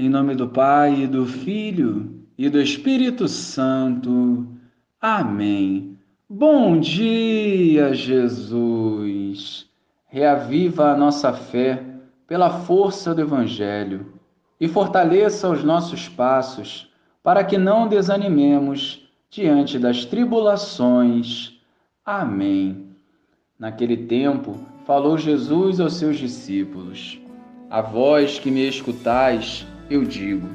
Em nome do Pai, e do Filho e do Espírito Santo. Amém. Bom dia, Jesus. Reaviva a nossa fé pela força do Evangelho e fortaleça os nossos passos para que não desanimemos diante das tribulações. Amém. Naquele tempo, falou Jesus aos seus discípulos: A vós que me escutais, eu digo: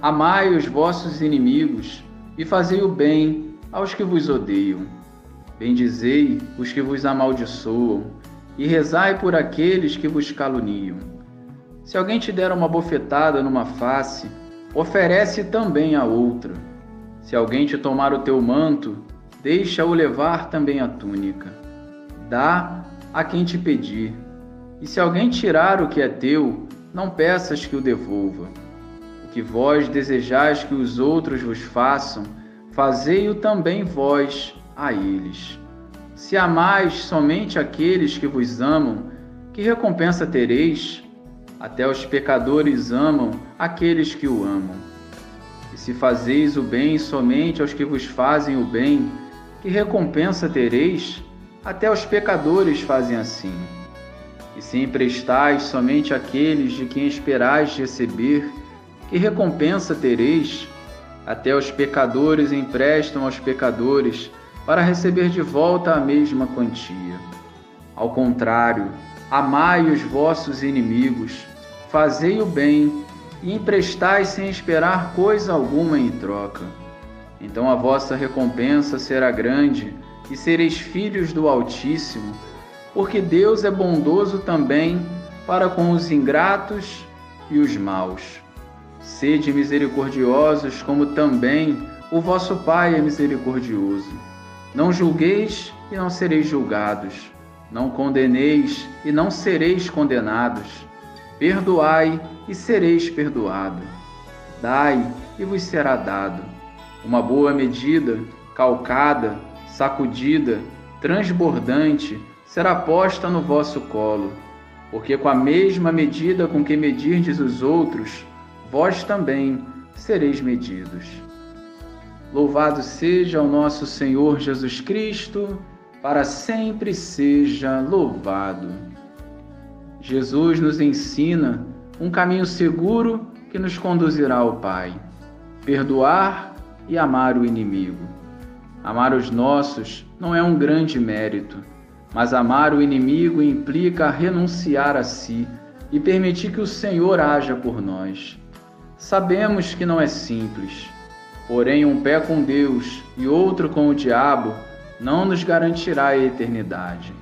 Amai os vossos inimigos e fazei o bem aos que vos odeiam. Bendizei os que vos amaldiçoam e rezai por aqueles que vos caluniam. Se alguém te der uma bofetada numa face, oferece também a outra. Se alguém te tomar o teu manto, deixa-o levar também a túnica. Dá a quem te pedir. E se alguém tirar o que é teu, não peças que o devolva que vós desejais que os outros vos façam, fazei-o também vós a eles. Se amais somente aqueles que vos amam, que recompensa tereis? Até os pecadores amam aqueles que o amam. E se fazeis o bem somente aos que vos fazem o bem, que recompensa tereis? Até os pecadores fazem assim. E se emprestais somente àqueles de quem esperais receber, que recompensa tereis? Até os pecadores emprestam aos pecadores para receber de volta a mesma quantia. Ao contrário, amai os vossos inimigos, fazei o bem e emprestai sem esperar coisa alguma em troca. Então a vossa recompensa será grande e sereis filhos do Altíssimo, porque Deus é bondoso também para com os ingratos e os maus. Sede misericordiosos, como também o vosso Pai é misericordioso. Não julgueis e não sereis julgados. Não condeneis e não sereis condenados. Perdoai e sereis perdoado. Dai e vos será dado. Uma boa medida, calcada, sacudida, transbordante, será posta no vosso colo. Porque com a mesma medida com que medirdes os outros, vós também sereis medidos. Louvado seja o nosso Senhor Jesus Cristo, para sempre seja louvado. Jesus nos ensina um caminho seguro que nos conduzirá ao Pai: perdoar e amar o inimigo. Amar os nossos não é um grande mérito, mas amar o inimigo implica renunciar a si e permitir que o Senhor haja por nós. Sabemos que não é simples, porém, um pé com Deus e outro com o diabo não nos garantirá a eternidade.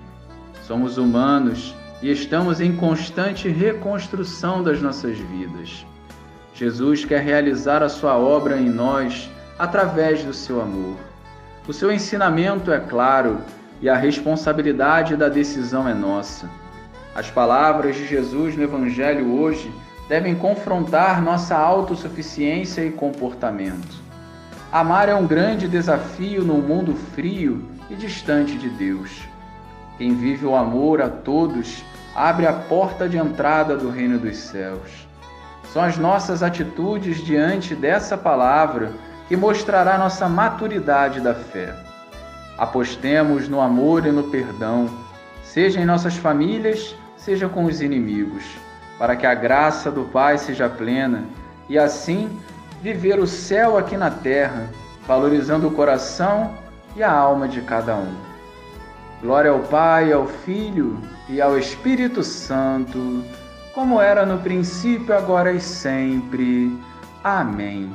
Somos humanos e estamos em constante reconstrução das nossas vidas. Jesus quer realizar a sua obra em nós através do seu amor. O seu ensinamento é claro e a responsabilidade da decisão é nossa. As palavras de Jesus no Evangelho hoje devem confrontar nossa autossuficiência e comportamento. Amar é um grande desafio num mundo frio e distante de Deus. Quem vive o amor a todos abre a porta de entrada do reino dos céus. São as nossas atitudes diante dessa palavra que mostrará nossa maturidade da fé. Apostemos no amor e no perdão, seja em nossas famílias, seja com os inimigos para que a graça do Pai seja plena e assim viver o céu aqui na terra, valorizando o coração e a alma de cada um. Glória ao Pai, ao Filho e ao Espírito Santo, como era no princípio, agora e sempre. Amém.